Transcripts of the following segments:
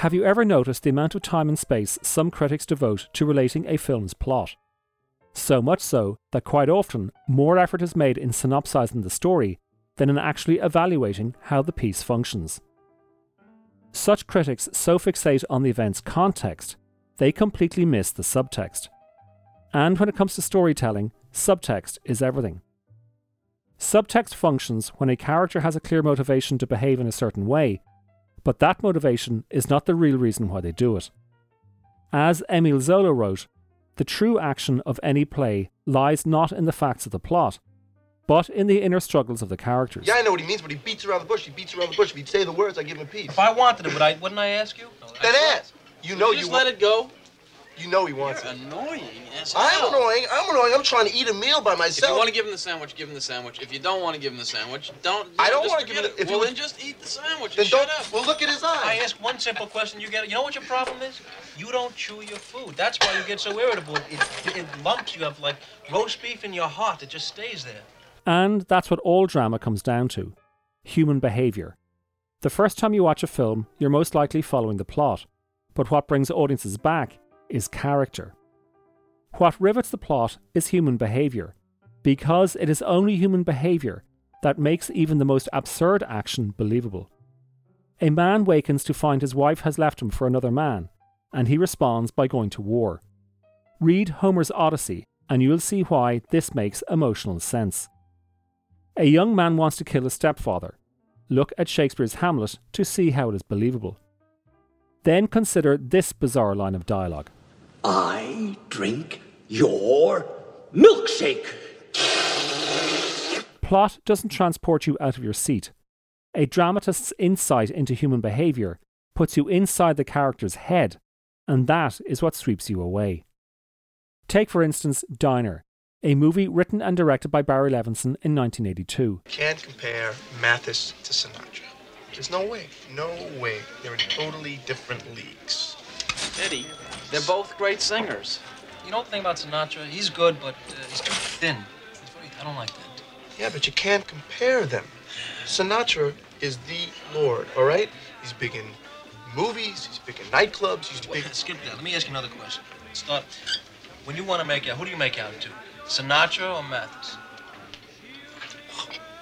Have you ever noticed the amount of time and space some critics devote to relating a film's plot? So much so that quite often more effort is made in synopsizing the story than in actually evaluating how the piece functions. Such critics so fixate on the event's context, they completely miss the subtext. And when it comes to storytelling, subtext is everything. Subtext functions when a character has a clear motivation to behave in a certain way, but that motivation is not the real reason why they do it. As Emile Zola wrote, the true action of any play lies not in the facts of the plot, but in the inner struggles of the characters. Yeah, I know what he means, but he beats around the bush. He beats around the bush. If he'd say the words, I'd give him a piece. If I wanted it, would I? Wouldn't I ask you? Then ask. You know you you just want. let it go. You know he wants You're it. annoying as I'm annoying. I'm annoying. I'm trying to eat a meal by myself. If myself. you want to give him the sandwich, give him the sandwich. If you don't want to give him the sandwich, don't. I don't just wanna give him it. the- if Well, you- then just eat the sandwich. then and don't. shut up. Well, look at his eyes. I eyes. ask one simple question, you get it. You know what your problem is? You don't chew your food. That's why you get so irritable. It, it lumps. You have like roast beef in your heart. It just stays there. And that's what all drama comes down to human behaviour. The first time you watch a film, you're most likely following the plot, but what brings audiences back is character. What rivets the plot is human behaviour, because it is only human behaviour that makes even the most absurd action believable. A man wakens to find his wife has left him for another man, and he responds by going to war. Read Homer's Odyssey, and you'll see why this makes emotional sense. A young man wants to kill his stepfather. Look at Shakespeare's Hamlet to see how it is believable. Then consider this bizarre line of dialogue. I drink your milkshake. Plot doesn't transport you out of your seat. A dramatist's insight into human behaviour puts you inside the character's head, and that is what sweeps you away. Take, for instance, Diner, a movie written and directed by Barry Levinson in 1982. Can't compare Mathis to Sinatra. There's no way. No way. They're in totally different leagues. Eddie, they're both great singers. You know the thing about Sinatra? He's good, but uh, he's too thin. He's very, I don't like that. Yeah, but you can't compare them. Sinatra is the Lord, all right? He's big in movies, he's big in nightclubs, he's big. Wait, skip that. Let me ask you another question. Start. When you want to make out, who do you make out to? Sinatra or Mathis?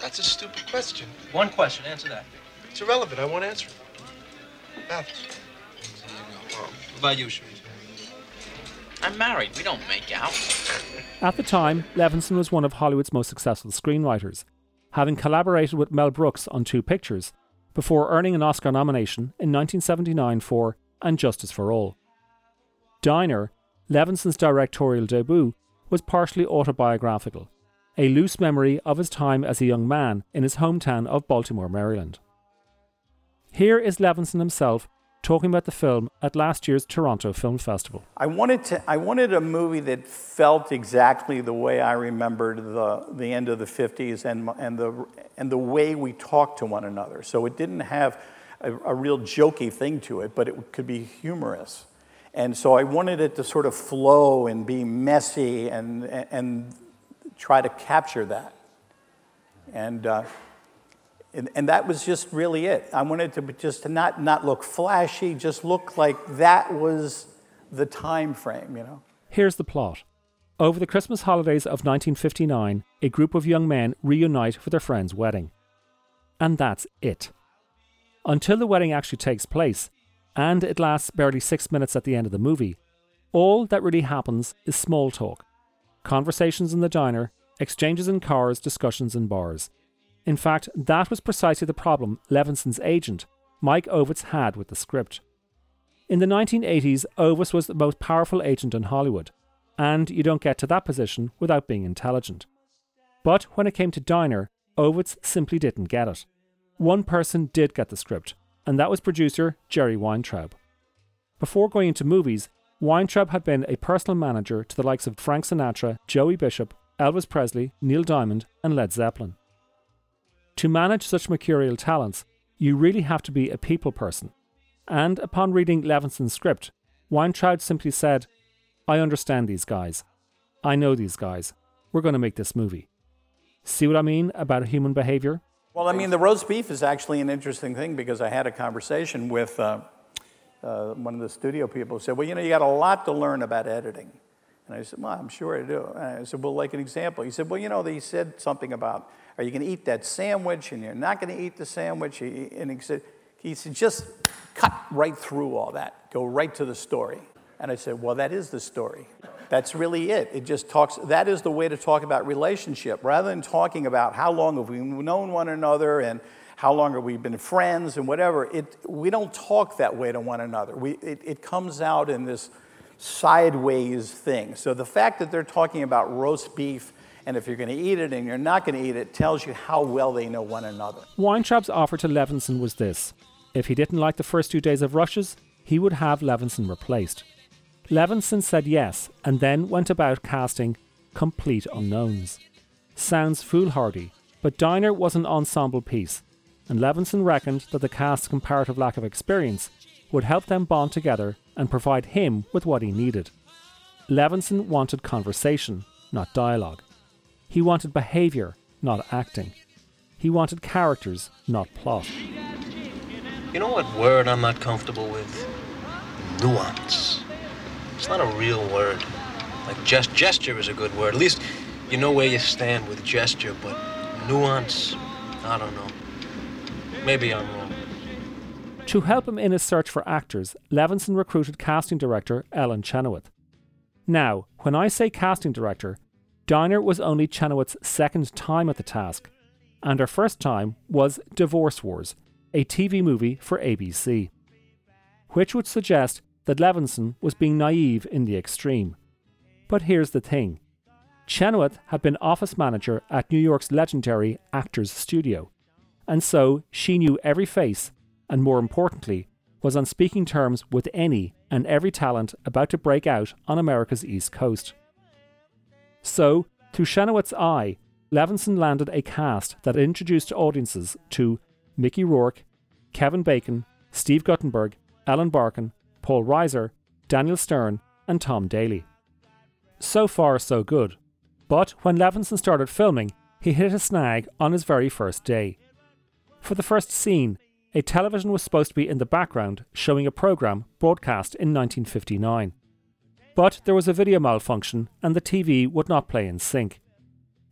That's a stupid question. One question. Answer that. It's irrelevant. I won't answer it. Mathis. What about you, Shrevie? I'm married. We don't make out. At the time, Levinson was one of Hollywood's most successful screenwriters, having collaborated with Mel Brooks on two pictures, before earning an Oscar nomination in 1979 for And Justice for All. Diner, Levinson's directorial debut, was partially autobiographical, a loose memory of his time as a young man in his hometown of Baltimore, Maryland. Here is Levinson himself talking about the film at last year's Toronto Film Festival. I wanted to. I wanted a movie that felt exactly the way I remembered the the end of the '50s and and the and the way we talked to one another. So it didn't have a, a real jokey thing to it, but it could be humorous. And so I wanted it to sort of flow and be messy and and try to capture that. And. Uh, and, and that was just really it. I wanted to just to not, not look flashy, just look like that was the time frame, you know. Here's the plot. Over the Christmas holidays of 1959, a group of young men reunite for their friend's wedding. And that's it. Until the wedding actually takes place, and it lasts barely six minutes at the end of the movie, all that really happens is small talk. Conversations in the diner, exchanges in cars, discussions in bars. In fact, that was precisely the problem Levinson's agent, Mike Ovitz, had with the script. In the 1980s, Ovitz was the most powerful agent in Hollywood, and you don't get to that position without being intelligent. But when it came to Diner, Ovitz simply didn't get it. One person did get the script, and that was producer Jerry Weintraub. Before going into movies, Weintraub had been a personal manager to the likes of Frank Sinatra, Joey Bishop, Elvis Presley, Neil Diamond, and Led Zeppelin. To manage such mercurial talents, you really have to be a people person. And upon reading Levinson's script, Weintraub simply said, I understand these guys. I know these guys. We're going to make this movie. See what I mean about human behavior? Well, I mean, the roast beef is actually an interesting thing because I had a conversation with uh, uh, one of the studio people said, Well, you know, you got a lot to learn about editing. And I said, Well, I'm sure I do. And I said, Well, like an example. He said, Well, you know, they said something about, Are you going to eat that sandwich? And you're not going to eat the sandwich. And he said, he said, Just cut right through all that, go right to the story. And I said, Well, that is the story. That's really it. It just talks, that is the way to talk about relationship. Rather than talking about how long have we known one another and how long have we been friends and whatever, it, we don't talk that way to one another. We, it, it comes out in this sideways thing. So the fact that they're talking about roast beef and if you're going to eat it and you're not going to eat it tells you how well they know one another. Weintraub's offer to Levinson was this if he didn't like the first two days of rushes, he would have Levinson replaced. Levinson said yes and then went about casting complete unknowns. Sounds foolhardy, but Diner was an ensemble piece, and Levinson reckoned that the cast's comparative lack of experience would help them bond together and provide him with what he needed. Levinson wanted conversation, not dialogue. He wanted behaviour, not acting. He wanted characters, not plot. You know what word I'm not comfortable with? Nuance. It's not a real word. Like gest- gesture is a good word. At least you know where you stand with gesture, but nuance, I don't know. Maybe I'm wrong. To help him in his search for actors, Levinson recruited casting director Ellen Chenoweth. Now, when I say casting director, Diner was only Chenoweth's second time at the task, and her first time was Divorce Wars, a TV movie for ABC. Which would suggest that Levinson was being naive in the extreme. But here's the thing Chenoweth had been office manager at New York's legendary Actors Studio, and so she knew every face, and more importantly, was on speaking terms with any and every talent about to break out on America's East Coast. So, through Chenoweth's eye, Levinson landed a cast that introduced audiences to Mickey Rourke, Kevin Bacon, Steve Guttenberg, Ellen Barkin, Paul Reiser, Daniel Stern, and Tom Daly. So far, so good. But when Levinson started filming, he hit a snag on his very first day. For the first scene, a television was supposed to be in the background showing a programme broadcast in 1959. But there was a video malfunction and the TV would not play in sync.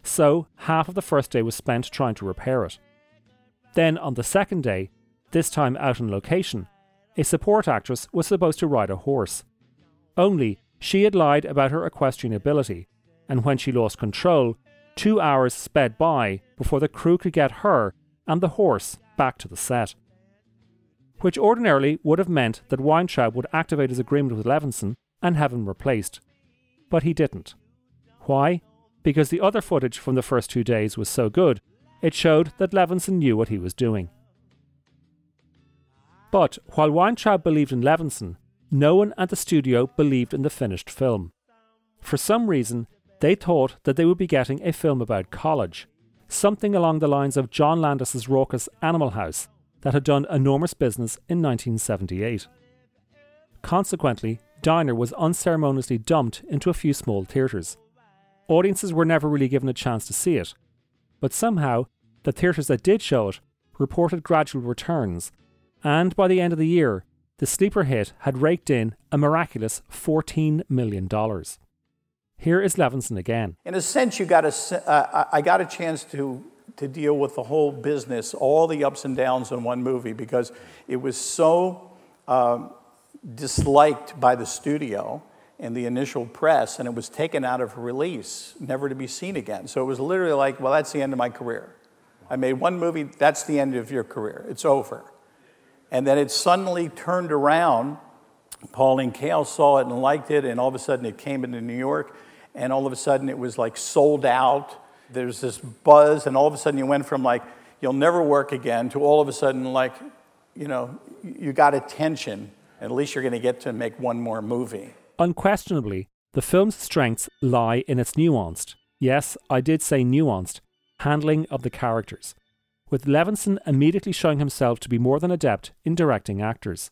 So, half of the first day was spent trying to repair it. Then, on the second day, this time out on location, a support actress was supposed to ride a horse. Only, she had lied about her equestrian ability, and when she lost control, two hours sped by before the crew could get her and the horse back to the set. Which ordinarily would have meant that Weintraub would activate his agreement with Levinson and have him replaced. But he didn't. Why? Because the other footage from the first two days was so good, it showed that Levinson knew what he was doing. But while Weintraub believed in Levinson, no one at the studio believed in the finished film. For some reason, they thought that they would be getting a film about college, something along the lines of John Landis's raucous Animal House that had done enormous business in 1978. Consequently, Diner was unceremoniously dumped into a few small theatres. Audiences were never really given a chance to see it, but somehow, the theatres that did show it reported gradual returns, and by the end of the year, the sleeper hit had raked in a miraculous $14 million. Here is Levinson again. In a sense, you got a, uh, I got a chance to, to deal with the whole business, all the ups and downs in one movie, because it was so um, disliked by the studio and the initial press, and it was taken out of release, never to be seen again. So it was literally like, well, that's the end of my career. I made one movie, that's the end of your career. It's over. And then it suddenly turned around. Pauline Kael saw it and liked it, and all of a sudden it came into New York, and all of a sudden it was like sold out. There's this buzz, and all of a sudden you went from like, you'll never work again, to all of a sudden, like, you know, you got attention. At least you're going to get to make one more movie. Unquestionably, the film's strengths lie in its nuanced, yes, I did say nuanced, handling of the characters, with Levinson immediately showing himself to be more than adept in directing actors.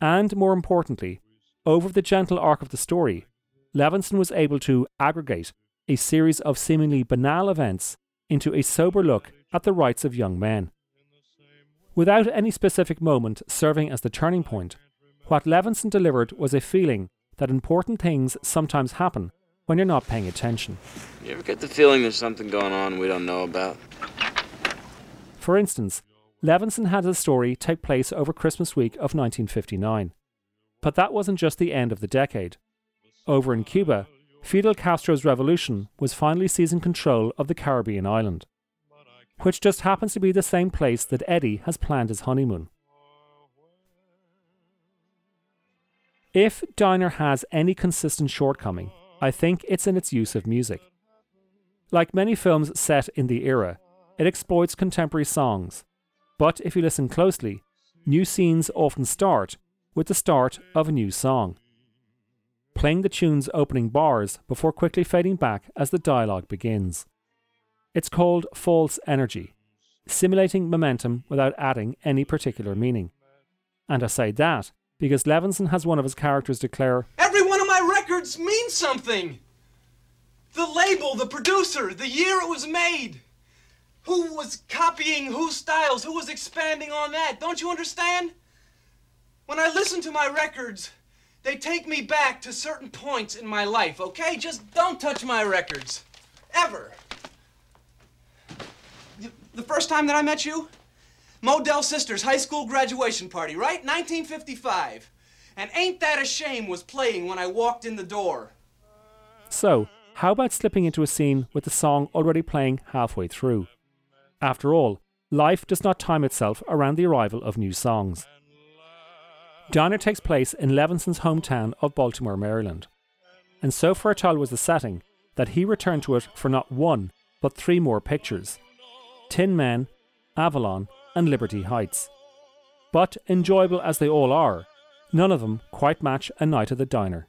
And more importantly, over the gentle arc of the story, Levinson was able to aggregate a series of seemingly banal events into a sober look at the rights of young men. Without any specific moment serving as the turning point, what Levinson delivered was a feeling that important things sometimes happen when you're not paying attention. You ever get the feeling there's something going on we don't know about? For instance, Levinson had his story take place over Christmas week of 1959. But that wasn't just the end of the decade. Over in Cuba, Fidel Castro's revolution was finally seizing control of the Caribbean island, which just happens to be the same place that Eddie has planned his honeymoon. If Diner has any consistent shortcoming, I think it's in its use of music. Like many films set in the era, it exploits contemporary songs, but if you listen closely, new scenes often start with the start of a new song, playing the tune's opening bars before quickly fading back as the dialogue begins. It's called false energy, simulating momentum without adding any particular meaning. And I say that because Levinson has one of his characters declare Every one of my records means something. The label, the producer, the year it was made. Who was copying whose styles? Who was expanding on that? Don't you understand? When I listen to my records, they take me back to certain points in my life, okay? Just don't touch my records. Ever. The first time that I met you? Modell Sisters high school graduation party, right? 1955. And Ain't That a Shame was playing when I walked in the door. So, how about slipping into a scene with the song already playing halfway through? After all, life does not time itself around the arrival of new songs. Diner takes place in Levinson's hometown of Baltimore, Maryland. And so fertile was the setting that he returned to it for not one, but three more pictures Tin Men, Avalon, and Liberty Heights. But enjoyable as they all are, none of them quite match a night at the diner.